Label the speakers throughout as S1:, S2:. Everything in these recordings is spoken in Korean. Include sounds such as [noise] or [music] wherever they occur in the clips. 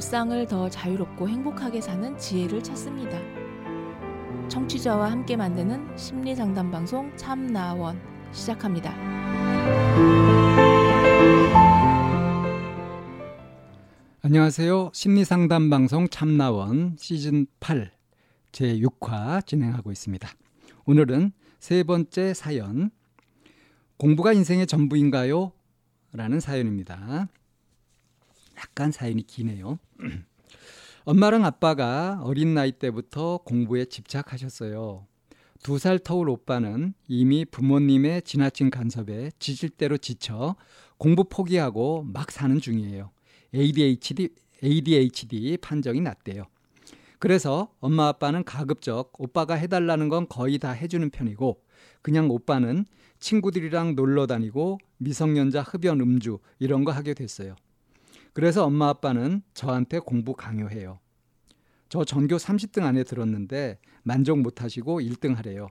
S1: 일상을 더 자유롭고 행복하게 사는 지혜를 찾습니다. 청취자와 함께 만드는 심리 상담 방송 참나원 시작합니다.
S2: 안녕하세요. 심리 상담 방송 참나원 시즌 8 제 6화 진행하고 있습니다. 오늘은 세 번째 사연 공부가 인생의 전부인가요? 라는 사연입니다. 약간 사연이 기네요. [clears throat] 엄마랑 아빠가 어린 나이 때부터 공부에 집착하셨어요. 두 살 터울 오빠는 이미 부모님의 지나친 간섭에 지칠 대로 지쳐 공부 포기하고 막 사는 중이에요. ADHD, ADHD 판정이 났대요. 그래서 엄마 아빠는 가급적 오빠가 해달라는 건 거의 다 해주는 편이고 그냥 오빠는 친구들이랑 놀러 다니고 미성년자 흡연 음주 이런 거 하게 됐어요. 그래서 엄마 아빠는 저한테 공부 강요해요. 저 전교 30등 안에 들었는데 만족 못 하시고 1등 하래요.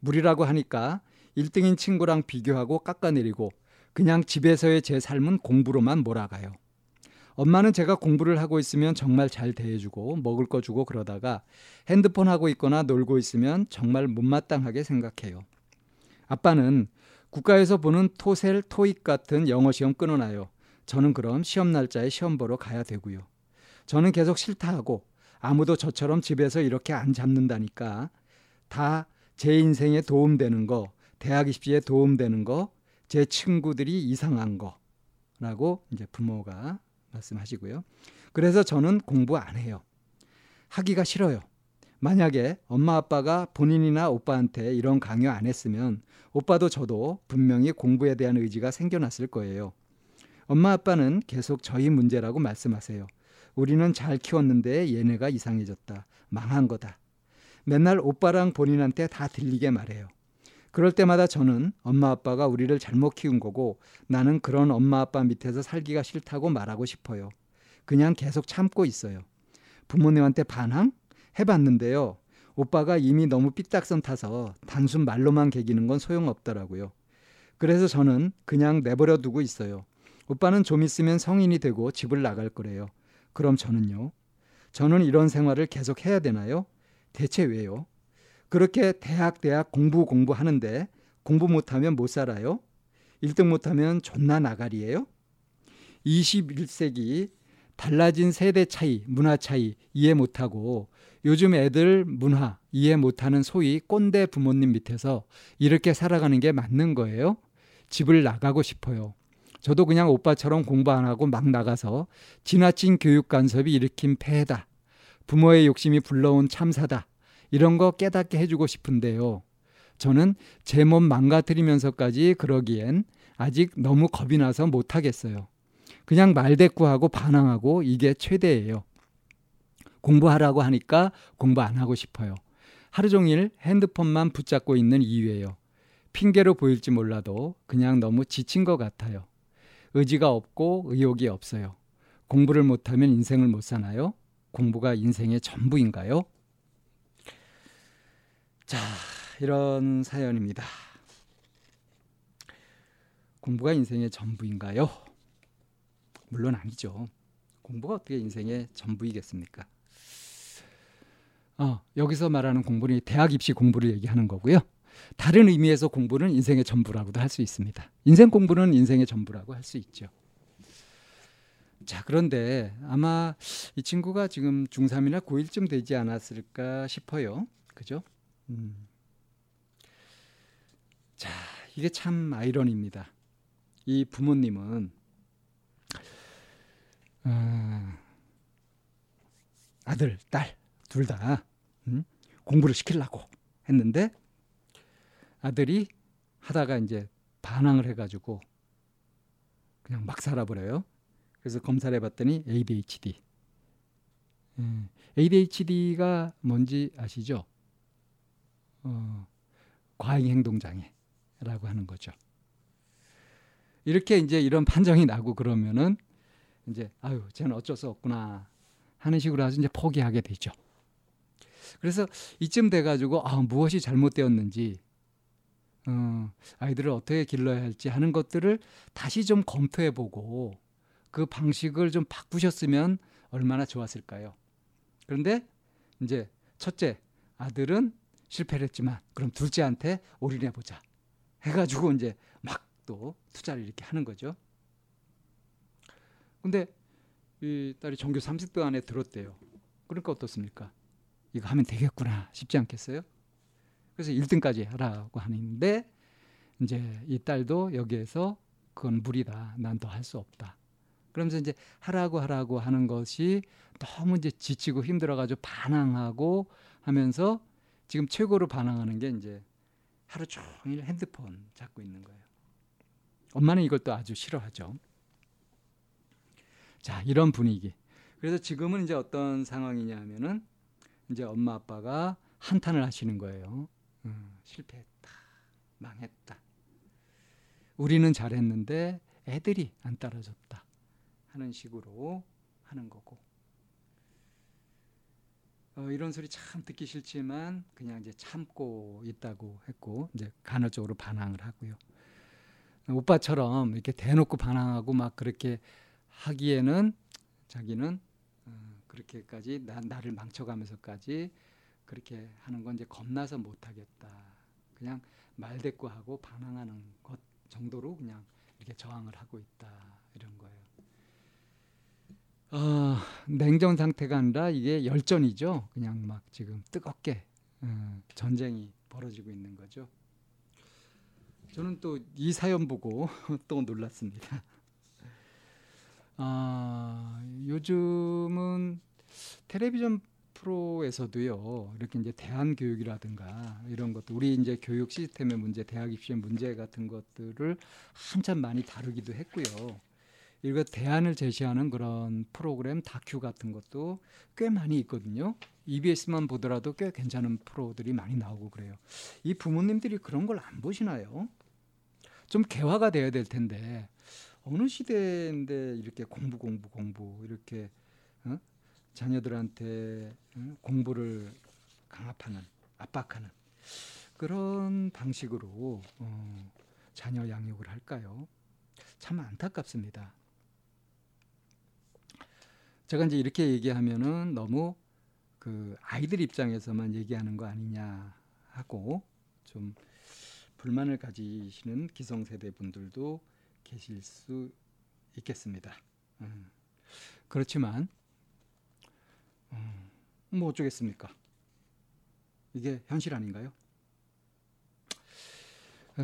S2: 무리라고 하니까 1등인 친구랑 비교하고 깎아내리고 그냥 집에서의 제 삶은 공부로만 몰아가요. 엄마는 제가 공부를 하고 있으면 정말 잘 대해주고 먹을 거 주고 그러다가 핸드폰 하고 있거나 놀고 있으면 정말 못마땅하게 생각해요. 아빠는 국가에서 보는 토셀, 토익 같은 영어 시험 끊어놔요. 저는 그럼 시험 날짜에 시험 보러 가야 되고요. 저는 계속 싫다 하고 아무도 저처럼 집에서 이렇게 안 잡는다니까 다 제 인생에 도움되는 거, 대학 입시에 도움되는 거, 제 친구들이 이상한 거라고 이제 부모가 말씀하시고요. 그래서 저는 공부 안 해요. 하기가 싫어요. 만약에 엄마 아빠가 본인이나 오빠한테 이런 강요 안 했으면 오빠도 저도 분명히 공부에 대한 의지가 생겨났을 거예요. 엄마 아빠는 계속 저희 문제라고 말씀하세요. 우리는 잘 키웠는데 얘네가 이상해졌다. 망한 거다. 맨날 오빠랑 본인한테 다 들리게 말해요. 그럴 때마다 저는 엄마 아빠가 우리를 잘못 키운 거고 나는 그런 엄마 아빠 밑에서 살기가 싫다고 말하고 싶어요. 그냥 계속 참고 있어요. 부모님한테 반항? 해봤는데요. 오빠가 이미 너무 삐딱선 타서 단순 말로만 개기는 건 소용없더라고요. 그래서 저는 그냥 내버려 두고 있어요. 오빠는 좀 있으면 성인이 되고 집을 나갈 거래요. 그럼 저는요? 저는 이런 생활을 계속 해야 되나요? 대체 왜요? 그렇게 대학 대학 공부 공부 하는데 공부 못하면 못 살아요? 1등 못하면 존나 나가리예요? 21세기 달라진 세대 차이, 문화 차이 이해 못하고 요즘 애들 문화 이해 못하는 소위 꼰대 부모님 밑에서 이렇게 살아가는 게 맞는 거예요? 집을 나가고 싶어요. 저도 그냥 오빠처럼 공부 안 하고 막 나가서 지나친 교육 간섭이 일으킨 폐해다. 부모의 욕심이 불러온 참사다. 이런 거 깨닫게 해주고 싶은데요. 저는 제 몸 망가뜨리면서까지 그러기엔 아직 너무 겁이 나서 못하겠어요. 그냥 말대꾸하고 반항하고 이게 최대예요. 공부하라고 하니까 공부 안 하고 싶어요. 하루 종일 핸드폰만 붙잡고 있는 이유예요. 핑계로 보일지 몰라도 그냥 너무 지친 것 같아요. 의지가 없고 의욕이 없어요. 공부를 못하면 인생을 못 사나요? 공부가 인생의 전부인가요? 자, 이런 사연입니다. 공부가 인생의 전부인가요? 물론 아니죠. 공부가 어떻게 인생의 전부이겠습니까? 어, 여기서 말하는 공부는 대학 입시 공부를 얘기하는 거고요. 다른 의미에서 공부는 인생의 전부라고도 할 수 있습니다. 인생 공부는 인생의 전부라고 할 수 있죠. 자, 그런데 아마 이 친구가 지금 중3이나 고1쯤 되지 않았을까 싶어요. 그죠? 음. 자, 이게 참 아이러니입니다. 이 부모님은 어, 아들, 딸 둘다 음? 공부를 시키려고 했는데 아들이 하다가 이제 반항을 해가지고 그냥 막 살아버려요. 그래서 검사를 해봤더니 ADHD. 음, ADHD가 뭔지 아시죠? 어, 과잉 행동 장애라고 하는 거죠. 이렇게 이제 이런 판정이 나고 그러면은 이제 아유, 쟤는 어쩔 수 없구나 하는 식으로 해서 이제 포기하게 되죠. 그래서 이쯤 돼가지고 아, 무엇이 잘못되었는지 어, 아이들을 어떻게 길러야 할지 하는 것들을 다시 좀 검토해보고 그 방식을 좀 바꾸셨으면 얼마나 좋았을까요? 그런데 이제 첫째 아들은 실패를 했지만 그럼 둘째한테 올인해 보자 해가지고 이제 막 또 투자를 이렇게 하는 거죠. 근데 이 딸이 전교 30등 안에 들었대요. 그러니까 어떻습니까? 이거 하면 되겠구나 싶지 않겠어요? 그래서 1등까지 하라고 하는데 이제 이 딸도 여기에서 그건 무리다. 난 더 할 수 없다. 그러면서 이제 하라고 하라고 하는 것이 너무 이제 지치고 힘들어가지고 반항하고 하면서 지금 최고로 반항하는 게 이제 하루 종일 핸드폰 잡고 있는 거예요. 엄마는 또 아주 싫어하죠. 자, 이런 분위기. 그래서 지금은 이제 어떤 상황이냐 하면은 이제 엄마 아빠가 한탄을 하시는 거예요. 음, 실패했다. 망했다. 우리는 잘했는데 애들이 안 따라줬다. 하는 식으로 하는 거고. 어, 이런 소리 참 듣기 싫지만 그냥 이제 참고 있다고 했고 이제 간헐적으로 반항을 하고요. 오빠처럼 이렇게 대놓고 반항하고 막 그렇게 하기에는 자기는 어, 그렇게까지 나, 나를 망쳐가면서까지 그렇게 하는 건 이제 겁나서 못 하겠다. 그냥 말대꾸하고 반항하는 것 정도로 그냥 이렇게 저항을 하고 있다 이런 거예요. 어, 냉전 상태가 아니라 이게 열전이죠. 그냥 막 지금 뜨겁게 어, 전쟁이 벌어지고 있는 거죠. 저는 또 이 사연 보고 [laughs] 또 놀랐습니다. 아, 요즘은 텔레비전 프로에서도요 이렇게 이제 대안 교육이라든가 이런 것도 우리 이제 교육 시스템의 문제, 대학 입시의 문제 같은 것들을 한참 많이 다루기도 했고요. 이거 대안을 제시하는 그런 프로그램 다큐 같은 것도 꽤 많이 있거든요. EBS만 보더라도 꽤 괜찮은 프로들이 많이 나오고 그래요. 이 부모님들이 그런 걸 안 보시나요? 좀 개화가 돼야 될 텐데 어느 시대인데 이렇게 공부 공부 공부 이렇게 어? 자녀들한테 어? 공부를 강압하는 압박하는 그런 방식으로 어, 자녀 양육을 할까요? 참 안타깝습니다. 제가 이제 이렇게 얘기하면은 너무 그 아이들 입장에서만 얘기하는 거 아니냐 하고 좀 불만을 가지시는 기성세대 분들도 계실 수 있겠습니다. 음. 그렇지만 음, 뭐 어쩌겠습니까? 이게 현실 아닌가요?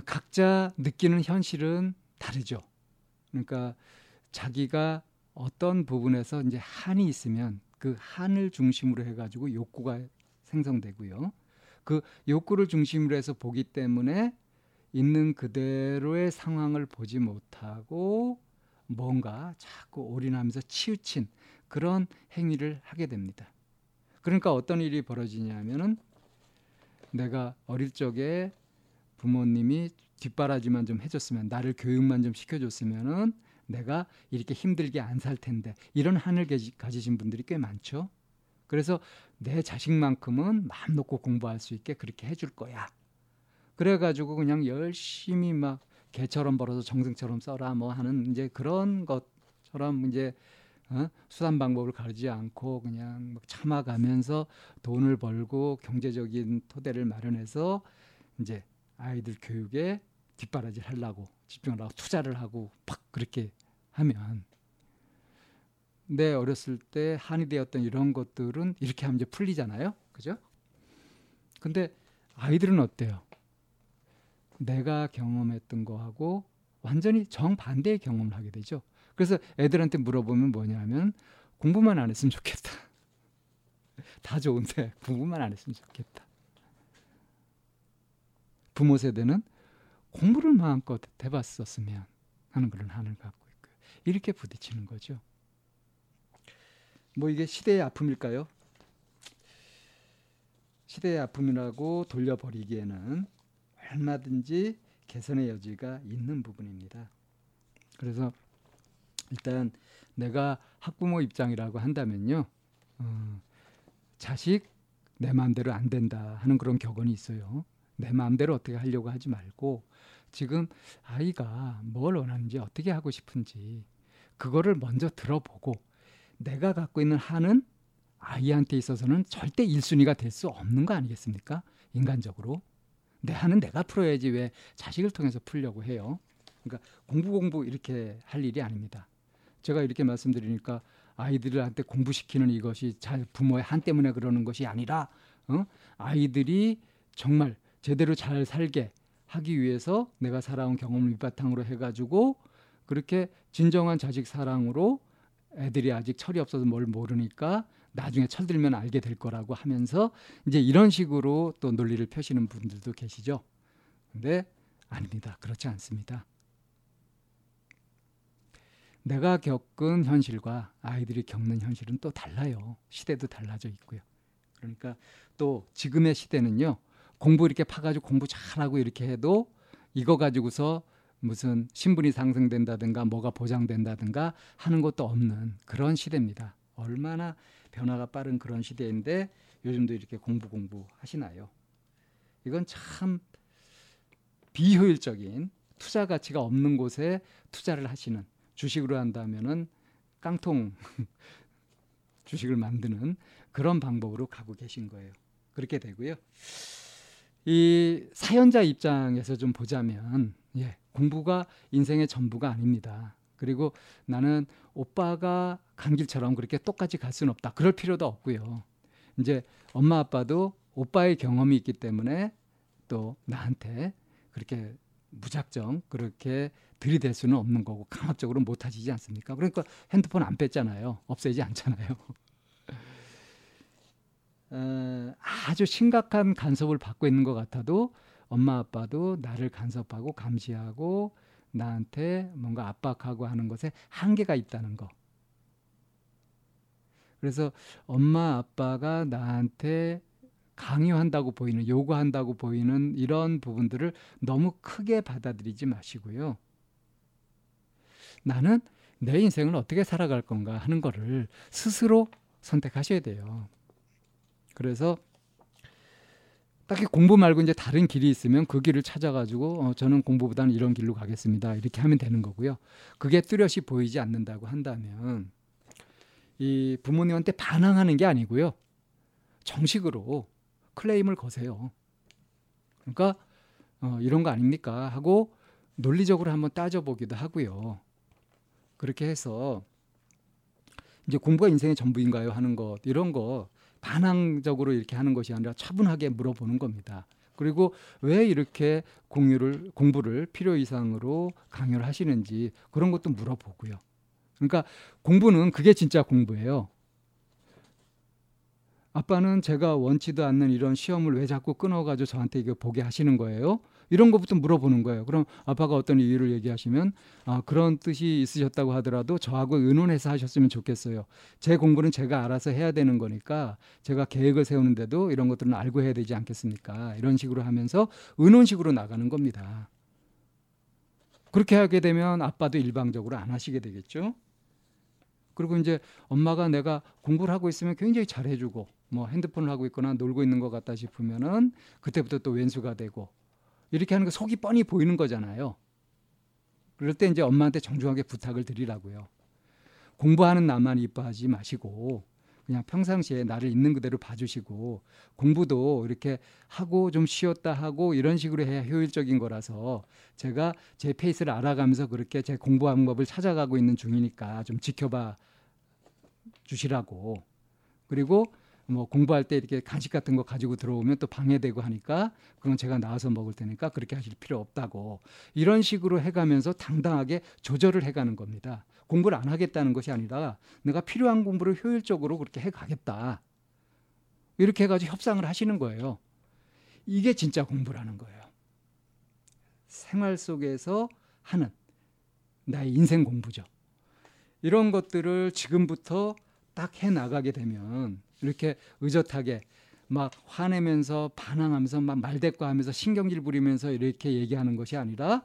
S2: 각자 느끼는 현실은 다르죠. 그러니까 자기가 어떤 부분에서 이제 한이 있으면 그 한을 중심으로 해가지고 욕구가 생성되고요. 그 욕구를 중심으로 해서 보기 때문에 있는 그대로의 상황을 보지 못하고 뭔가 자꾸 올인하면서 치우친 그런 행위를 하게 됩니다. 그러니까 어떤 일이 벌어지냐면은 내가 어릴 적에 부모님이 뒷바라지만 좀 해줬으면 나를 교육만 좀 시켜줬으면은 내가 이렇게 힘들게 안 살 텐데 이런 한을 가지신 분들이 꽤 많죠. 그래서 내 자식만큼은 마음 놓고 공부할 수 있게 그렇게 해줄 거야. 그래가지고 그냥 열심히 막 개처럼 벌어서 정승처럼 써라 뭐 하는 이제 그런 것처럼 이제 어? 수단 방법을 가르지 않고 그냥 막 참아가면서 돈을 벌고 경제적인 토대를 마련해서 이제 아이들 교육에 뒷바라지 하려고 집중을 하고 투자를 하고 팍 그렇게 하면 내 어렸을 때 한이 되었던 이런 것들은 이렇게 하면 이제 풀리잖아요. 그죠? 근데 아이들은 어때요? 내가 경험했던 거하고 완전히 정반대의 경험을 하게 되죠. 그래서 애들한테 물어보면 뭐냐면 공부만 안 했으면 좋겠다. [laughs] 다 좋은데 공부만 안 했으면 좋겠다. 부모 세대는 공부를 마음껏 해봤었으면 하는 그런 한을 갖고 있고요. 이렇게 부딪히는 거죠. 뭐 이게 시대의 아픔일까요? 시대의 아픔이라고 돌려버리기에는 얼마든지 개선의 여지가 있는 부분입니다. 그래서 일단 내가 학부모 입장이라고 한다면요, 어, 자식 내 마음대로 안 된다 하는 그런 격언이 있어요. 내 마음대로 어떻게 하려고 하지 말고 지금 아이가 뭘 원하는지 어떻게 하고 싶은지 그거를 먼저 들어보고 내가 갖고 있는 한은 아이한테 있어서는 절대 1순위가 될 수 없는 거 아니겠습니까? 인간적으로. 내 한은 내가 풀어야지 왜 자식을 통해서 풀려고 해요. 그러니까 공부 공부 이렇게 할 일이 아닙니다. 제가 이렇게 말씀드리니까 아이들한테 공부시키는 이것이 잘 부모의 한 때문에 그러는 것이 아니라 어? 아이들이 정말 제대로 잘 살게 하기 위해서 내가 살아온 경험을 밑바탕으로 해가지고 그렇게 진정한 자식 사랑으로 애들이 아직 철이 없어서 뭘 모르니까 나중에 철들면 알게 될 거라고 하면서 이제 이런 식으로 또 논리를 펴시는 분들도 계시죠. 근데 아닙니다. 그렇지 않습니다. 내가 겪은 현실과 아이들이 겪는 현실은 또 달라요. 시대도 달라져 있고요. 그러니까 또 지금의 시대는요. 공부 이렇게 파가지고 공부 잘하고 이렇게 해도 이거 가지고서 무슨 신분이 상승된다든가 뭐가 보장된다든가 하는 것도 없는 그런 시대입니다. 얼마나 변화가 빠른 그런 시대인데 요즘도 이렇게 공부 공부 하시나요? 이건 참 비효율적인 투자 가치가 없는 곳에 투자를 하시는 주식으로 한다면은 깡통 [laughs] 주식을 만드는 그런 방법으로 가고 계신 거예요. 그렇게 되고요. 이 사연자 입장에서 좀 보자면 예, 공부가 인생의 전부가 아닙니다. 그리고 나는 오빠가 간 길처럼 그렇게 똑같이 갈 수는 없다. 그럴 필요도 없고요. 이제 엄마 아빠도 오빠의 경험이 있기 때문에 또 나한테 그렇게 무작정 그렇게 들이댈 수는 없는 거고 강압적으로 못 하시지 않습니까? 그러니까 핸드폰 안 뺐잖아요. 없애지 않잖아요. [laughs] 어, 아주 심각한 간섭을 받고 있는 것 같아도 엄마 아빠도 나를 간섭하고 감시하고 나한테 뭔가 압박하고 하는 것에 한계가 있다는 거. 그래서 엄마 아빠가 나한테 강요한다고 보이는 요구한다고 보이는 이런 부분들을 너무 크게 받아들이지 마시고요. 나는 내 인생을 어떻게 살아갈 건가 하는 거를 스스로 선택하셔야 돼요. 그래서 딱히 공부 말고 이제 다른 길이 있으면 그 길을 찾아가지고 어, 저는 공부보다는 이런 길로 가겠습니다. 이렇게 하면 되는 거고요. 그게 뚜렷이 보이지 않는다고 한다면 이 부모님한테 반항하는 게 아니고요. 정식으로 클레임을 거세요. 그러니까 어, 이런 거 아닙니까? 하고 논리적으로 한번 따져보기도 하고요. 그렇게 해서 이제 공부가 인생의 전부인가요? 하는 것 이런 거 반항적으로 이렇게 하는 것이 아니라 차분하게 물어보는 겁니다. 그리고 왜 이렇게 공유를 공부를 필요 이상으로 강요를 하시는지 그런 것도 물어보고요. 그러니까 공부는 그게 진짜 공부예요. 아빠는 제가 원치도 않는 이런 시험을 왜 자꾸 끊어가지고 저한테 이거 보게 하시는 거예요? 이런 것부터 물어보는 거예요. 그럼 아빠가 어떤 이유를 얘기하시면 아, 그런 뜻이 있으셨다고 하더라도 저하고 의논해서 하셨으면 좋겠어요. 제 공부는 제가 알아서 해야 되는 거니까 제가 계획을 세우는데도 이런 것들은 알고 해야 되지 않겠습니까? 이런 식으로 하면서 의논식으로 나가는 겁니다. 그렇게 하게 되면 아빠도 일방적으로 안 하시게 되겠죠. 그리고 이제 엄마가 내가 공부를 하고 있으면 굉장히 잘해주고 뭐 핸드폰을 하고 있거나 놀고 있는 것 같다 싶으면은 그때부터 또 왼수가 되고 이렇게 하는 거 속이 뻔히 보이는 거잖아요. 그럴 때 이제 엄마한테 정중하게 부탁을 드리라고요. 공부하는 나만 이뻐하지 마시고 그냥 평상시에 나를 있는 그대로 봐주시고 공부도 이렇게 하고 좀 쉬었다 하고 이런 식으로 해야 효율적인 거라서 제가 제 페이스를 알아가면서 그렇게 제 공부 방법을 찾아가고 있는 중이니까 좀 지켜봐 주시라고 그리고 뭐 공부할 때 이렇게 간식 같은 거 가지고 들어오면 또 방해되고 하니까 그건 제가 나와서 먹을 테니까 그렇게 하실 필요 없다고 이런 식으로 해가면서 당당하게 조절을 해가는 겁니다. 공부를 안 하겠다는 것이 아니라 내가 필요한 공부를 효율적으로 그렇게 해 가겠다. 이렇게 해가지고 협상을 하시는 거예요. 이게 진짜 공부라는 거예요. 생활 속에서 하는 나의 인생 공부죠. 이런 것들을 지금부터 딱 해 나가게 되면 이렇게 의젓하게 막 화내면서 반항하면서 막 말대꾸하면서 신경질 부리면서 이렇게 얘기하는 것이 아니라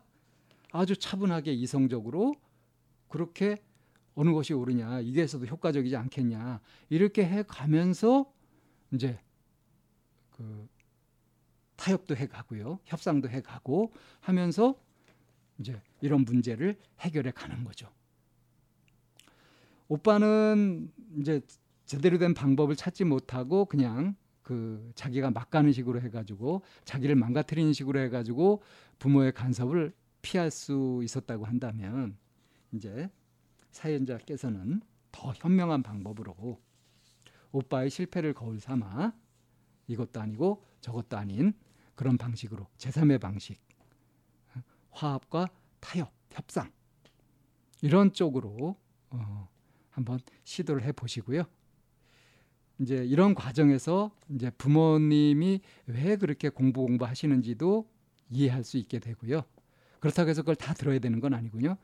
S2: 아주 차분하게 이성적으로 그렇게 어느 것이 옳으냐 이게서도 효과적이지 않겠냐 이렇게 해 가면서 이제 그 타협도 해 가고요 협상도 해 가고 하면서 이제 이런 문제를 해결해 가는 거죠. 오빠는 이제 제대로 된 방법을 찾지 못하고 그냥 그 자기가 막 가는 식으로 해가지고 자기를 망가뜨리는 식으로 해가지고 부모의 간섭을 피할 수 있었다고 한다면 이제 사연자께서는 더 현명한 방법으로 오빠의 실패를 거울 삼아 이것도 아니고 저것도 아닌 그런 방식으로 제3의 방식 화합과 타협, 협상 이런 쪽으로 어, 한번 시도를 해 보시고요. 이제 이런 과정에서 이제 부모님이 왜 그렇게 공부 공부하시는지도 이해할 수 있게 되고요. 그렇다고 해서 그걸 다 들어야 되는 건 아니군요.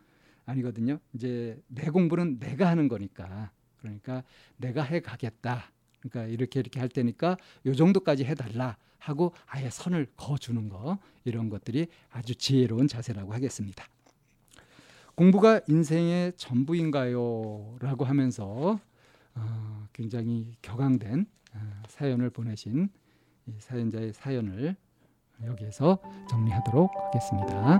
S2: 아니거든요. 이제 내 공부는 내가 하는 거니까. 그러니까 내가 해 가겠다. 그러니까 이렇게 이렇게 할 테니까 요 정도까지 해 달라 하고 아예 선을 그어 주는 거 이런 것들이 아주 지혜로운 자세라고 하겠습니다. 공부가 인생의 전부인가요? 라고 하면서 어, 굉장히 격앙된 어, 사연을 보내신 사연자의 사연을 여기에서 정리하도록 하겠습니다.